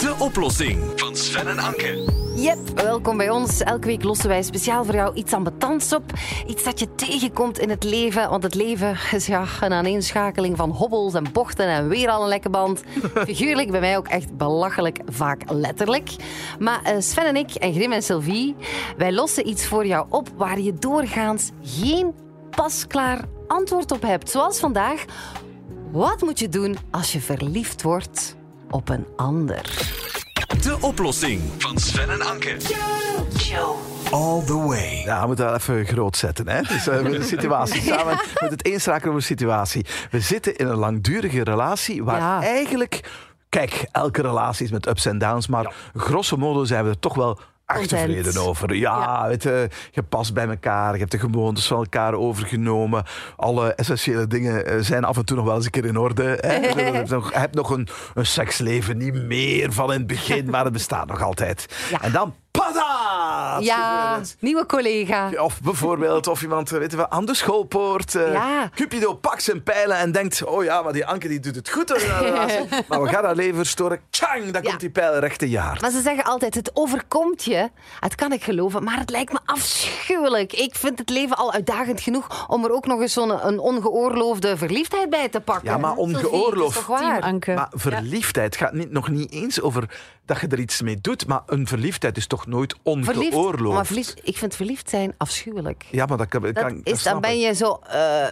De oplossing van Sven en Anke. Yep, welkom bij ons. Elke week lossen wij speciaal voor jou iets ambetants op. Iets dat je tegenkomt in het leven. Want het leven is ja, een aaneenschakeling van hobbels en bochten en weer al een lekke band. Figuurlijk, bij mij ook echt belachelijk vaak letterlijk. Maar eh, Sven en ik, en Grim en Sylvie, wij lossen iets voor jou op waar je doorgaans geen pasklaar antwoord op hebt. Zoals vandaag, wat moet je doen als je verliefd wordt op een ander? De oplossing van Sven en Anke. All the way. Ja, we moeten wel even groot zetten. Hè? Dus, eh, met de situatie. Samen met het eens raken over de situatie. We zitten in een langdurige relatie waar Ja. eigenlijk... Kijk, elke relatie is met ups en downs, maar grosso modo zijn we er toch wel Content. tevreden over. Ja, Weet je, je past bij elkaar, je hebt de gewoontes van elkaar overgenomen. Alle essentiële dingen eh, zijn af en toe nog wel eens een keer in orde. Hè? Je hebt nog, je hebt nog een, een seksleven, niet meer van in het begin, maar het bestaat nog altijd. Ja. En dan, pada! Ja, nieuwe collega. Of bijvoorbeeld, of iemand eh, weten we, aan de schoolpoort. eh, Ja. Cupido pakt zijn pijlen en denkt: Oh ja, maar die Anke die doet het goed. maar we gaan haar leven verstoren. Tjang, dan Ja. komt die pijl recht in je hart. Maar ze zeggen altijd, het overkomt je. Het kan ik geloven, maar het lijkt me afschuwelijk. Ik vind het leven al uitdagend genoeg om er ook nog eens zo'n een ongeoorloofde verliefdheid bij te pakken. Ja, maar ongeoorloofd. Maar verliefdheid gaat niet, nog niet eens over dat je er iets mee doet. Maar een verliefdheid is toch nooit Verliefd, ongeoorloofd? maar verliefd, ik vind verliefd zijn afschuwelijk. Ja, maar dat kan, Dat kan is, dan ben je zo... eh,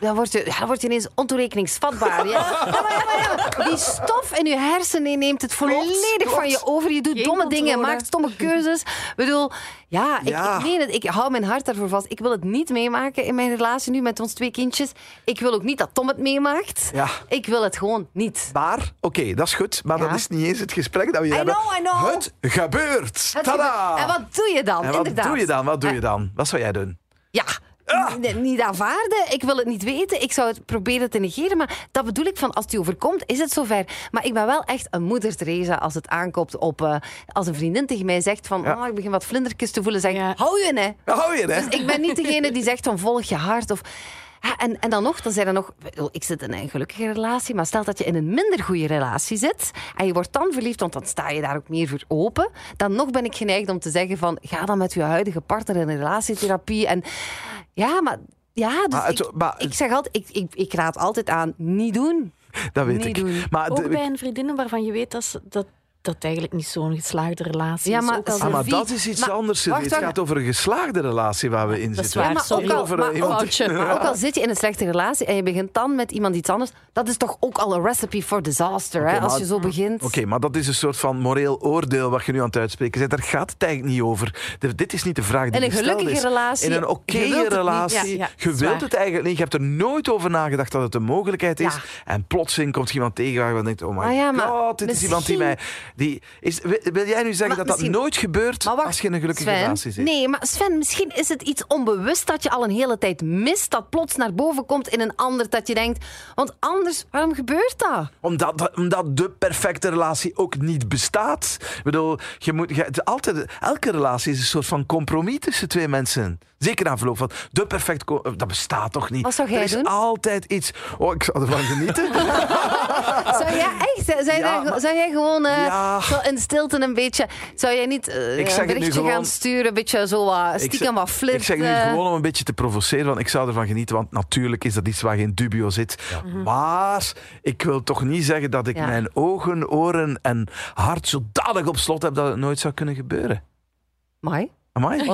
dan word je, dan word je ineens ontoerekeningsvatbaar. Ja? Ja, maar, ja. Die stof in je hersenen neemt het volledig klopt. van je over. Je doet Geen domme dingen, maakt stomme keuzes. Ik bedoel, ja, ik, ik meen het. Ik hou mijn hart daarvoor vast. Ik wil het niet meemaken in mijn relatie nu met ons twee kindjes. Ik wil ook niet dat Tom het meemaakt. Ja. Ik wil het gewoon niet. Maar, oké, dat is goed. Maar dat is niet eens het gesprek dat we hier I hebben. know, I know. Het gebeurt. Het Tada! gebeurt. En wat doe je dan? En wat Inderdaad. doe je dan? Wat doe Eh, je dan? Wat zou jij doen? Ja. Ah! Niet aanvaarden. Ik wil het niet weten. Ik zou het proberen te negeren. Maar dat bedoel ik van als het je overkomt, is het zover. Maar ik ben wel echt een moeder Teresa als het aankomt op. eh, als een vriendin tegen mij zegt van. Ja. Oh, ik begin wat vlindertjes te voelen. Zeg Ja. hou je, hè? Ja, hou je, hè? Dus ik ben niet degene die zegt van volg je hart. Of, Ja, en, en dan nog, dan zijn er nog. Ik zit in een gelukkige relatie, maar stel dat je in een minder goede relatie zit en je wordt dan verliefd, want dan sta je daar ook meer voor open. Dan nog ben ik geneigd om te zeggen van ga dan met je huidige partner in een relatietherapie. En ja, maar ja, dus Maar het- ik, maar- ik zeg altijd, ik, ik, ik raad altijd aan niet doen. Dat weet Niet ik. doen. Maar, Ook de- bij een vriendin waarvan je weet dat ze- dat dat eigenlijk niet zo'n geslaagde relatie Ja, is. maar ze- Ah, maar dat is iets maar- anders. Wacht, het wacht. gaat over een geslaagde relatie waar we in Dat is zitten. waar, maar sorry. ook al, over maar iemand- ook- al zit je in een slechte relatie en je begint dan met iemand iets anders, dat is toch ook al een recipe for disaster, hè, als maar- je zo begint. Oké, maar dat is een soort van moreel oordeel wat je nu aan het uitspreken bent. Daar gaat het eigenlijk niet over. De- dit is niet de vraag die In een gelukkige is. relatie, In een oké relatie. Ja, ja, je is wilt waar. het eigenlijk niet. Je hebt er nooit over nagedacht dat het een mogelijkheid is. Ja. En plotseling komt je iemand tegen waar je denkt... Oh my Ah ja, maar god, dit is iemand die mij... Die is, wil, jij nu zeggen Maar dat dat nooit gebeurt wacht, als je in een gelukkige Sven, relatie zit? Nee, maar Sven, misschien is het iets onbewust dat je al een hele tijd mist, dat plots naar boven komt in een ander, dat je denkt, want anders, waarom gebeurt dat? Omdat, dat- omdat de perfecte relatie ook niet bestaat. Ik bedoel, je moet, je, altijd, elke relatie is een soort van compromis tussen twee mensen. Zeker na verloop van de perfecte... co- Dat bestaat toch niet? Wat zou jij er is doen? altijd iets... Oh, ik zou ervan genieten. Zou jij echt, zou, jij Ja, daar- maar- zou jij gewoon eh, Ja. zo in stilte een beetje, zou jij niet eh, Ik zeg nu berichtje gewoon- gaan sturen, een beetje zo stiekem zeg- wat flirten? Ik zeg nu gewoon om een beetje te provoceren, want ik zou ervan genieten, want natuurlijk is dat iets waar geen dubio zit. Maar ik wil toch niet zeggen dat ik Ja. mijn ogen, oren en hart zodanig op slot heb dat het nooit zou kunnen gebeuren. Mai, Amai? een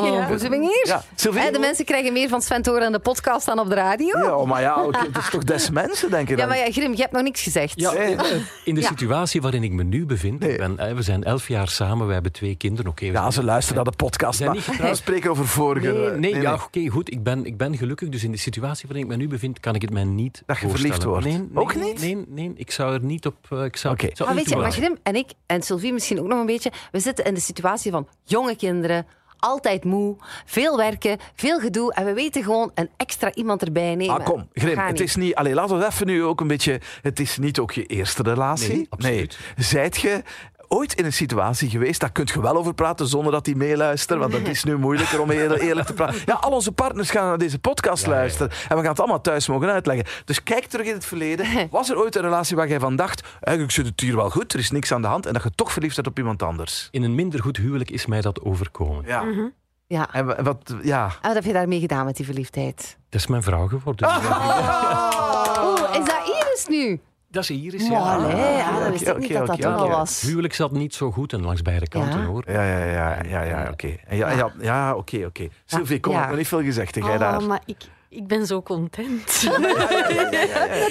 Ja. Ja? Hè, de mensen krijgen meer van Sven Toren in de podcast dan op de radio. Ja, maar ja, oké, het is toch des mensen, denk ik. Ja, dan? maar ja, Grim, je hebt nog niks gezegd. Ja, Nee. eh, in de Ja. situatie waarin ik me nu bevind, Nee. ben, eh, we zijn elf jaar samen, we hebben twee kinderen. Oké, Ja, ze luisteren naar de podcast, zijn maar niet we spreken over vorige... Nee, nee, ja, nee. oké, goed. Ik ben, ik ben gelukkig, dus in de situatie waarin ik me nu bevind, kan ik het mij niet Dat je voorstellen. verliefd wordt. Nee, nee, Ook niet? Nee, nee, ik zou er niet op... eh, ik zou, Oké. ik zou Maar het weet je, maar. Grim en ik en Sylvie misschien ook nog een beetje, we zitten in de situatie van jonge kinderen, altijd moe, veel werken, veel gedoe en we weten gewoon een extra iemand erbij nemen. Maar kom, Grim, het is niet... Allee, laten we even nu ook een beetje... Het is niet ook je eerste relatie. Nee, absoluut. Zijt je ooit in een situatie geweest, daar kun je wel over praten zonder dat die meeluisteren, want het is nu moeilijker om heel eerlijk te praten. Ja, al onze partners gaan naar deze podcast luisteren en we gaan het allemaal thuis mogen uitleggen. Dus kijk terug in het verleden. Was er ooit een relatie waar jij van dacht, eigenlijk zit het hier wel goed, er is niks aan de hand en dat je toch verliefd bent op iemand anders? In een minder goed huwelijk is mij dat overkomen. Ja. Ja. En wa- wat, ja. En wat heb je daarmee gedaan met die verliefdheid? Dat is mijn vrouw geworden. Oeh, is dat Iris nu? Dat is Iris, ja. allee, ah, dat wist ik niet dat dat toen al was. Huwelijk zat niet zo goed en langs beide kanten Ja. hoor. Ja, ja, ja, ja, ja, oké. En Ja, ja, ja, oké, oké. Sylvie, kom, Ja. ik heb nog niet veel gezegd, hè, jij Oh, daar. maar ik, ik ben zo content.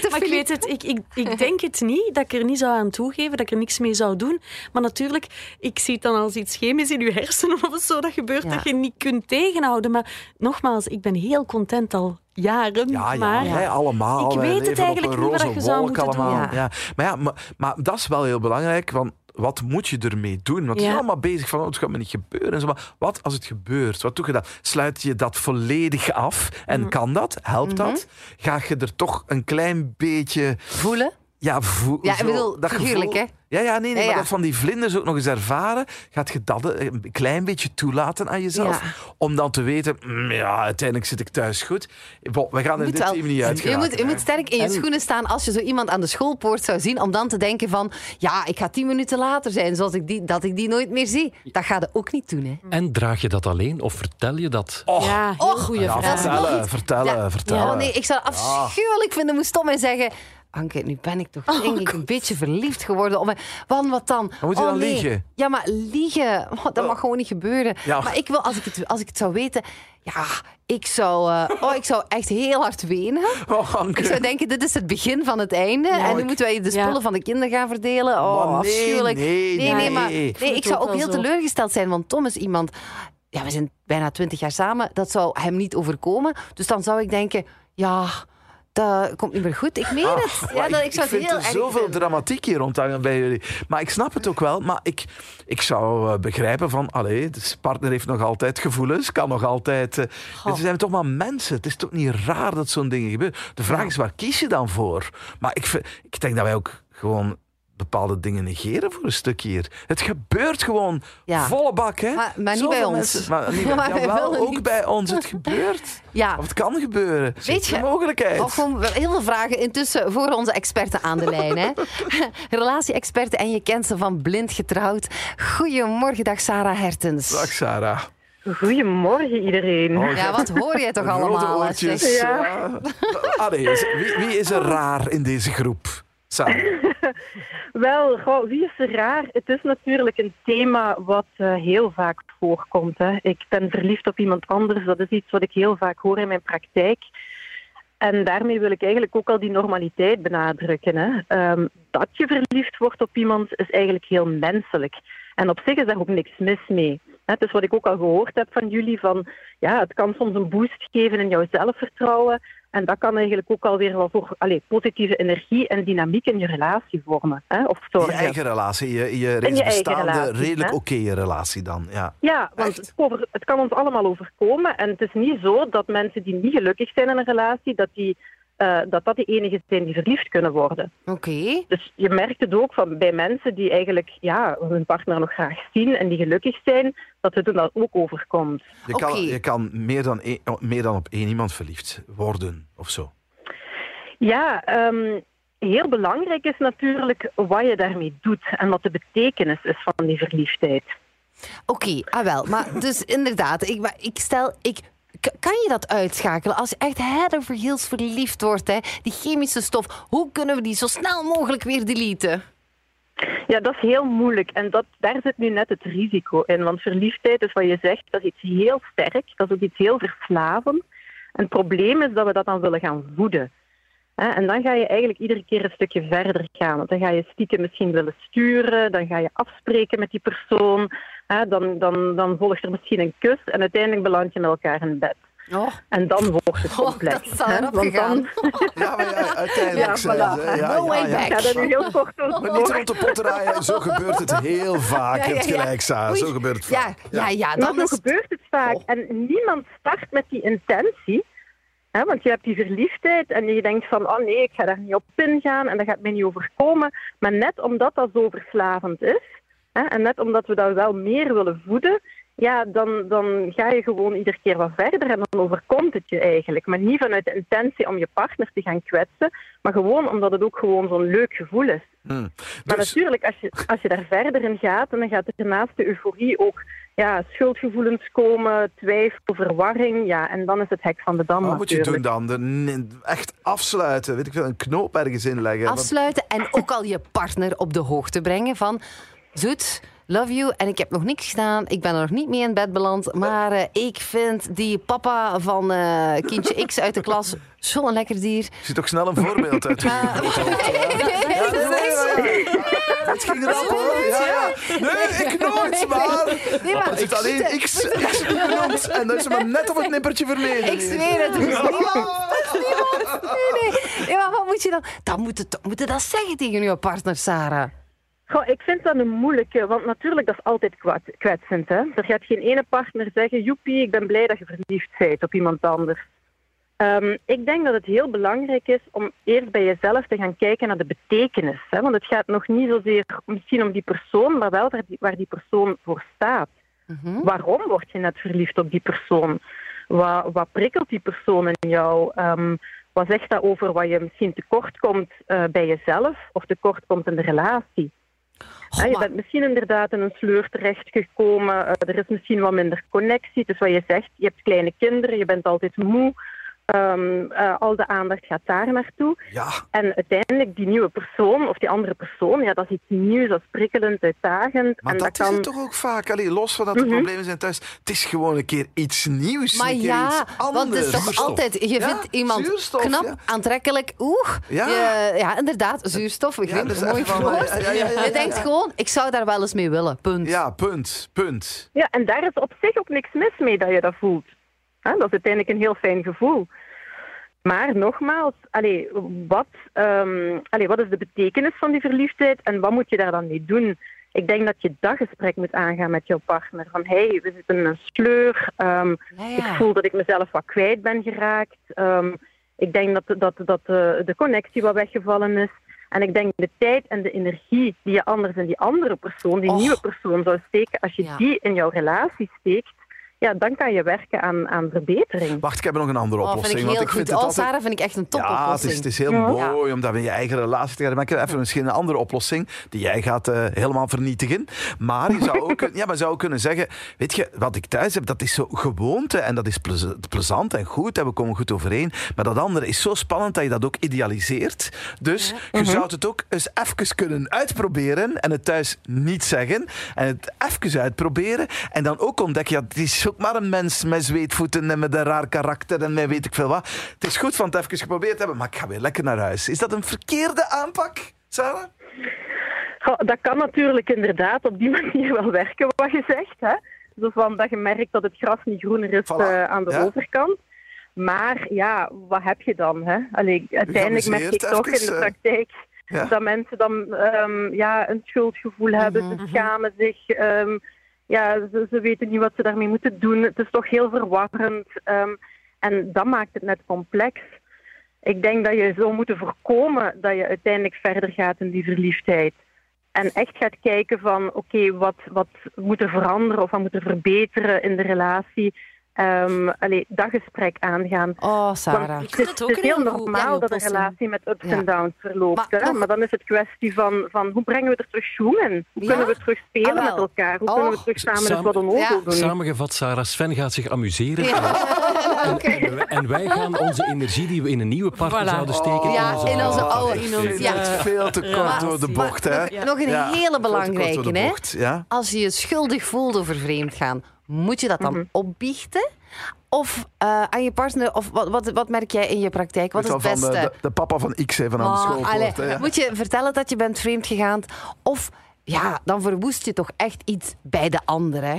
maar ik weet het, ik, ik, ik denk het niet, dat ik er niet zou aan toegeven, dat ik er niks mee zou doen. Maar natuurlijk, ik zie het dan als iets chemisch in je hersenen of zo dat gebeurt, Ja. dat je niet kunt tegenhouden. Maar nogmaals, ik ben heel content al jaren. Ja, ja, maar hè, allemaal. ik weet het eigenlijk niet wat je zou moeten doen. Ja. Ja. Maar ja, maar, maar dat is wel heel belangrijk, want wat moet je ermee doen? Want je Ja. bent allemaal bezig van, oh, het gaat me niet gebeuren. En zo, maar wat als het gebeurt? Wat doe je dan? Sluit je dat volledig af? En Mhm. kan dat? Helpt dat? Ga je er toch een klein beetje... Voelen? Ja, voel, Ja, ik zo, bedoel, dat gevoel- hè? Ja, ja, nee, nee Ja, maar ja. dat van die vlinders ook nog eens ervaren. Gaat je dat een klein beetje toelaten aan jezelf? Ja. Om dan te weten, mm, ja, uiteindelijk zit ik thuis goed. Bon, we gaan er dit wel- team niet je, uit moet, je moet sterk in je schoenen staan als je zo iemand aan de schoolpoort zou zien, om dan te denken van, ja, ik ga tien minuten later zijn, zoals ik die, dat ik die nooit meer zie. Dat gaat je ook niet doen, hè? En draag je dat alleen of vertel je dat? Ja, heel Och, goede Ja, vertellen, vertellen, Ja. vertellen. Oh nee, ik zou het afschuwelijk vinden, moest Tom en zeggen... Anke, nu ben ik toch Oh, denk ik een beetje verliefd geworden. op. Want wat dan? Moet je oh, dan nee. liegen. Ja, maar liegen, oh, dat mag gewoon niet gebeuren. Ja. Maar ik wil, als ik, het, als ik het zou weten... Ja, ik zou, eh, oh, ik zou echt heel hard wenen. Oh, Anke. Ik zou denken, dit is het begin van het einde. en nu moeten wij de spullen Ja. van de kinderen gaan verdelen. Oh, Maar nee, afschuwelijk. nee, nee, nee. maar, Ik nee, ik zou ook heel zo. teleurgesteld zijn. Want Tom is iemand... Ja, we zijn bijna twintig jaar samen. Dat zou hem niet overkomen. Dus dan zou ik denken... Ja, dat komt niet meer goed. Ik meen het. Ja, dat, ik, ik zou het vind heel er erg zoveel vinden. dramatiek hier rondhangen bij jullie. Maar ik snap het ook wel. Maar ik, ik zou eh, begrijpen van... Allee, de partner heeft nog altijd gevoelens. Kan nog altijd... eh, Ze zijn toch maar mensen. Het is toch niet raar dat zo'n dingen gebeuren. De vraag is, waar kies je dan voor? Maar ik, ik denk dat wij ook gewoon bepaalde dingen negeren voor een stuk hier. Het gebeurt gewoon Ja. volle bak, hè? Maar- maar niet bij ons. mensen- maar niet bij, Maar wij jawel, willen ook niet. bij ons. Het gebeurt. Ja. Of het kan gebeuren. Weet je, de mogelijkheid. Of gewoon wel heel veel vragen intussen voor onze experten aan de lijn. Hè? Relatie-experten en je kent ze van blind getrouwd. Goedemorgen, dag Sarah Hertens. Dag Sarah. Goedemorgen iedereen. Oh, Ja, wat hoor jij toch allemaal? hè, oortjes. Ja. Ah, is- wie, wie is er raar in deze groep? Sarah. Wel, goh, wie is er raar? Het is natuurlijk een thema wat eh, heel vaak voorkomt. Hè. Ik ben verliefd op iemand anders. Dat is iets wat ik heel vaak hoor in mijn praktijk. En daarmee wil ik eigenlijk ook al die normaliteit benadrukken. Hè. Ehm, dat je verliefd wordt op iemand is eigenlijk heel menselijk. En op zich is daar ook niks mis mee. Het is wat ik ook al gehoord heb van jullie. Van, ja, het kan soms een boost geven in jouw zelfvertrouwen. En dat kan eigenlijk ook alweer wel voor allee, positieve energie en dynamiek in je relatie vormen. Hè, of Je eigen relatie, je, je reeds bestaande, relatie, redelijk oké relatie dan. Ja. Ja, want het, over- het kan ons allemaal overkomen. En het is niet zo dat mensen die niet gelukkig zijn in een relatie, dat die, eh, dat, dat de enige zijn die verliefd kunnen worden. Oké. Dus je merkt het ook van, bij mensen die eigenlijk ja, hun partner nog graag zien en die gelukkig zijn, dat het hen dat ook overkomt. Je, kan, je kan meer dan, één- meer dan op één iemand verliefd worden of zo. Ja, ehm, heel belangrijk is natuurlijk wat je daarmee doet en wat de betekenis is van die verliefdheid. Oké, ah wel. Maar dus inderdaad, ik, maar ik stel... Ik, kan je dat uitschakelen als je echt head over heels verliefd wordt? Hè? Die chemische stof, hoe kunnen we die zo snel mogelijk weer deleten? Ja, dat is heel moeilijk. En dat, daar zit nu net het risico in. Want verliefdheid is wat je zegt, dat is iets heel sterk. Dat is ook iets heel verslavend. En het probleem is dat we dat dan willen gaan voeden. En dan ga je eigenlijk iedere keer een stukje verder gaan. Dan ga je stiekem misschien willen sturen, dan ga je afspreken met die persoon. Hè, Dan, dan, dan volgt er misschien een kus en uiteindelijk beland je met elkaar in bed. Oh, En dan wordt het oh complex. hè, want gegaan. dan Ja, maar ja, uiteindelijk Ja, zijn voilà. ze- ja, No ja, way ja. back. Er nu heel kort Maar niet rond de pot draaien, zo gebeurt het heel vaak. Je hebt gelijk, zo gebeurt het vaak. ja, ja, Maar dan zo is... gebeurt het vaak. Oh. En niemand start met die intentie. Hè, want je hebt die verliefdheid en je denkt van, oh nee, ik ga daar niet op ingaan en dat gaat mij niet overkomen. Maar net omdat dat zo verslavend is? En net omdat we dat wel meer willen voeden, ja, dan, dan ga je gewoon iedere keer wat verder en dan overkomt het je eigenlijk. Maar niet vanuit de intentie om je partner te gaan kwetsen, maar gewoon omdat het ook gewoon zo'n leuk gevoel is. Hmm. Maar Dus- natuurlijk, als je, als je daar verder in gaat, dan gaat er naast de euforie ook ja, schuldgevoelens komen, twijfel, verwarring. Ja, en dan is het hek van de dam Wat moet je doen dan? Echt afsluiten, weet ik veel, een knoop ergens inleggen. Want- Afsluiten en ook al je partner op de hoogte brengen van... Zoet, love you. En ik heb nog niks gedaan. Ik ben er nog niet mee in bed beland. Maar eh, ik vind die papa van eh, kindje X uit de klas zo'n lekker dier. Ik zie toch snel een voorbeeld uit. Ah. Het ging erop hoor. Ja, ja. Nee, ik nooit, maar. Nee, maar Het heeft alleen X, X genoemd. En dat is maar net op het nippertje vermeden. Ik zweer het, er is niemand. Er is niemand. Nee, nee. Maar wat moet je dan? Dan moet je, toch- moet je dat zeggen tegen je partner, Sarah. Goh, ik vind dat een moeilijke, want natuurlijk dat is altijd kwet- kwetsend. Hè? Er gaat geen ene partner zeggen, joepie, ik ben blij dat je verliefd bent op iemand anders. Ehm, ik denk dat het heel belangrijk is om eerst bij jezelf te gaan kijken naar de betekenis. Hè? Want het gaat nog niet zozeer misschien om die persoon, maar wel waar die, waar die persoon voor staat. Waarom word je net verliefd op die persoon? Wat, wat prikkelt die persoon in jou? Ehm, wat zegt dat over wat je misschien tekort komt eh, bij jezelf of tekort komt in de relatie? Ja, je bent misschien inderdaad in een sleur terechtgekomen. Eh, er is misschien wat minder connectie. Dus wat je zegt, je hebt kleine kinderen, je bent altijd moe. Ehm, eh, al de aandacht gaat daar naartoe. Ja, En uiteindelijk, die nieuwe persoon, of die andere persoon, ja, dat is iets nieuws, dat is prikkelend, uitdagend. maar en dat dat is het toch ook vaak. Allee, los van dat er problemen zijn thuis. Het is gewoon een keer iets nieuws. Maar een keer ja, iets want het is anders. toch altijd... Je Ja, vindt iemand zuurstof, knap, ja. aantrekkelijk, oeh. Ja. Je- ja, inderdaad, zuurstof. Ik vind het een mooi echt van, woord. ja, ja, ja, ja, Je denkt ja. gewoon, ik zou daar wel eens mee willen, punt. Ja, punt. Punt. Ja, en daar is op zich ook niks mis mee dat je dat voelt. Dat is uiteindelijk een heel fijn gevoel. Maar nogmaals, allee, wat, ehm, allee, wat is de betekenis van die verliefdheid en wat moet je daar dan mee doen? Ik denk dat je dat gesprek moet aangaan met jouw partner. Van, hey, we zitten in een sleur. ehm, ja. Ik voel dat ik mezelf wat kwijt ben geraakt. Ehm, ik denk dat, dat, dat de, de connectie wat weggevallen is. En ik denk de tijd en de energie die je anders in die andere persoon, die Och. nieuwe persoon zou steken, als je Ja. die in jouw relatie steekt, ja, dan kan je werken aan, aan verbetering. Wacht, ik heb nog een andere Oh, oplossing. vind ik heel want ik goed. vind het Oh, altijd... Sarah vind ik echt een Ja, het topoplossing. is, het is heel Ja. mooi om dat in je eigen relatie te gaan. Maar ik heb even misschien een andere oplossing die jij gaat eh, helemaal vernietigen. Maar je zou ook, ja, maar zou ook kunnen zeggen, weet je, wat ik thuis heb, dat is zo gewoonte en dat is plez- plezant en goed en we komen goed overeen. Maar dat andere is zo spannend dat je dat ook idealiseert. Dus je zou het ook eens even kunnen uitproberen en het thuis niet zeggen. En het even uitproberen en dan ook ontdekken, ja, het is ook maar een mens met zweetvoeten en met een raar karakter en met weet ik veel wat. Het is goed van het even geprobeerd te hebben, maar ik ga weer lekker naar huis. Is dat een verkeerde aanpak, Sarah? Goh, Dat kan natuurlijk inderdaad op die manier wel werken, wat je zegt. Hè? Zo van dat je merkt dat het gras niet groener is Voilà, eh, aan de ja. overkant. Maar ja, wat heb je dan? Hè? Allee, uiteindelijk merk ik toch in de eh, praktijk ja. dat mensen dan ehm, ja, een schuldgevoel hebben. Ze schamen zich. ehm, ja, ze, ze weten niet wat ze daarmee moeten doen. Het is toch heel verwarrend. ehm, en dat maakt het net complex. Ik denk dat je zou moeten voorkomen dat je uiteindelijk verder gaat in die verliefdheid. En echt gaat kijken van, oké, wat, wat moet er veranderen of wat moet er verbeteren in de relatie. Ehm allee, dat gesprek aangaan. Oh, Sarah. Want het vind is, het ook het is een heel normaal ja, dat een relatie met ups Ja. en downs verloopt. Maar hè? maar dan is het kwestie van, van hoe brengen we er terug schoen in? Hoe Ja? kunnen we terug spelen Ah, met elkaar? Hoe Oh. kunnen we terug samen eens Samen- wat Ja. doen? Samengevat, Sarah, Sven gaat zich amuseren. En, en wij, en wij gaan onze energie die we in een nieuwe partner Voilà. zouden steken... Ja, onze in onze oude in onze- steken. ja. Het is veel te kort Ja. door de bocht, hè? Nog, nog een Ja, hele belangrijke, hè? Als je je schuldig voelt over vreemd gaan, moet je dat Mhm. dan opbiechten? Of eh, aan je partner, of wat, wat, wat merk jij in je praktijk? Wat is het wel, beste? Van de, de, de papa van X van aan de Oh, schoolpoort. allee, ja. Moet je vertellen dat je bent vreemd gegaan? Of ja, dan verwoest je toch echt iets bij de ander, hè?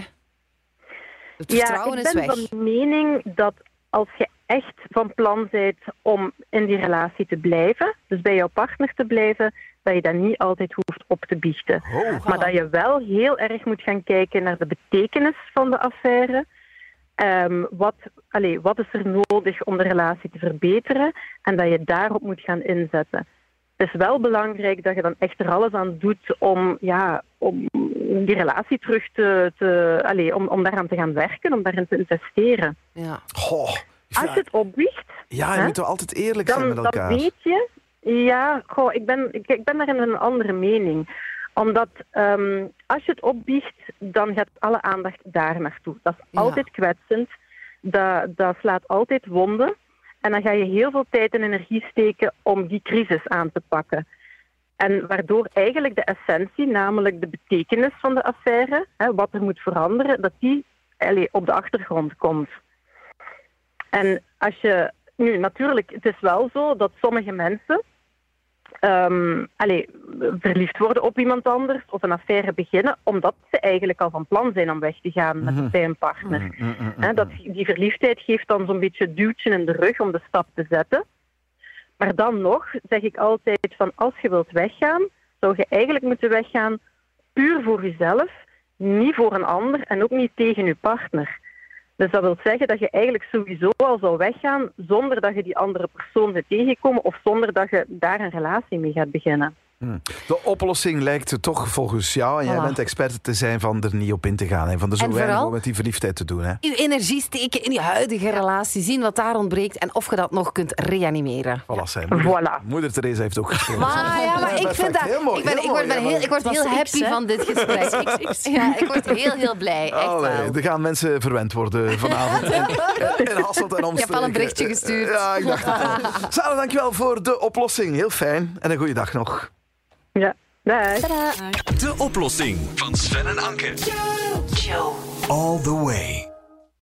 Het Ja, vertrouwen ik is ben weg. van mening dat als je echt van plan bent om in die relatie te blijven, dus bij jouw partner te blijven, dat je dat niet altijd hoeft op te biechten. Oh. Maar dat je wel heel erg moet gaan kijken naar de betekenis van de affaire. Ehm, wat, allee, wat is er nodig om de relatie te verbeteren? En dat je daarop moet gaan inzetten. Het is wel belangrijk dat je dan echt er alles aan doet om, ja, om die relatie terug te, te allez, om, om daaraan te gaan werken, om daarin te investeren. Ja. Goh, Als je het opwiegt, ja, je hè, moet toch altijd eerlijk zijn dan, met dan elkaar. weet je... Ja, goh, ik, ben, ik, ik ben daarin een andere mening. Omdat ehm, als je het opbiecht, dan gaat alle aandacht daar naartoe. Dat is Ja. altijd kwetsend. Dat, dat slaat altijd wonden. En dan ga je heel veel tijd en energie steken om die crisis aan te pakken. En waardoor eigenlijk de essentie, namelijk de betekenis van de affaire, hè, wat er moet veranderen, dat die allee, op de achtergrond komt. En als je. Nu, natuurlijk, het is wel zo dat sommige mensen. Ehm, allee, verliefd worden op iemand anders of een affaire beginnen, omdat ze eigenlijk al van plan zijn om weg te gaan met, bij een partner. Hè, dat, die verliefdheid geeft dan zo'n beetje duwtje in de rug om de stap te zetten. Maar dan nog zeg ik altijd van als je wilt weggaan, zou je eigenlijk moeten weggaan puur voor jezelf, niet voor een ander en ook niet tegen je partner. Dus dat wil zeggen dat je eigenlijk sowieso al zou weggaan zonder dat je die andere persoon gaat tegenkomen of zonder dat je daar een relatie mee gaat beginnen. De oplossing lijkt er toch volgens jou, en jij Voilà. bent expert te zijn, van er niet op in te gaan. En van er zo En weinig vooral- met die verliefdheid te doen. Hè? Uw energie steken in je huidige relatie, zien wat daar ontbreekt en of je dat nog kunt reanimeren. Voilà, zijn. Moeder, Voilà. moeder Theresa heeft ook geschreven. Maar, ja, maar ik vind dat... Heel mooi, ik, ben, ik word, ben heel, ik word heel happy hè? van dit gesprek. Ja, ik word heel, heel blij. Echt Allee, wel. er gaan mensen verwend worden vanavond. In, in Hasselt en omstreken. al een berichtje gestuurd. Ja, ik dacht het. Sarah, dankjewel voor de oplossing. Heel fijn. En een goede dag nog. Ja. De oplossing van Sven en Anke. All the way.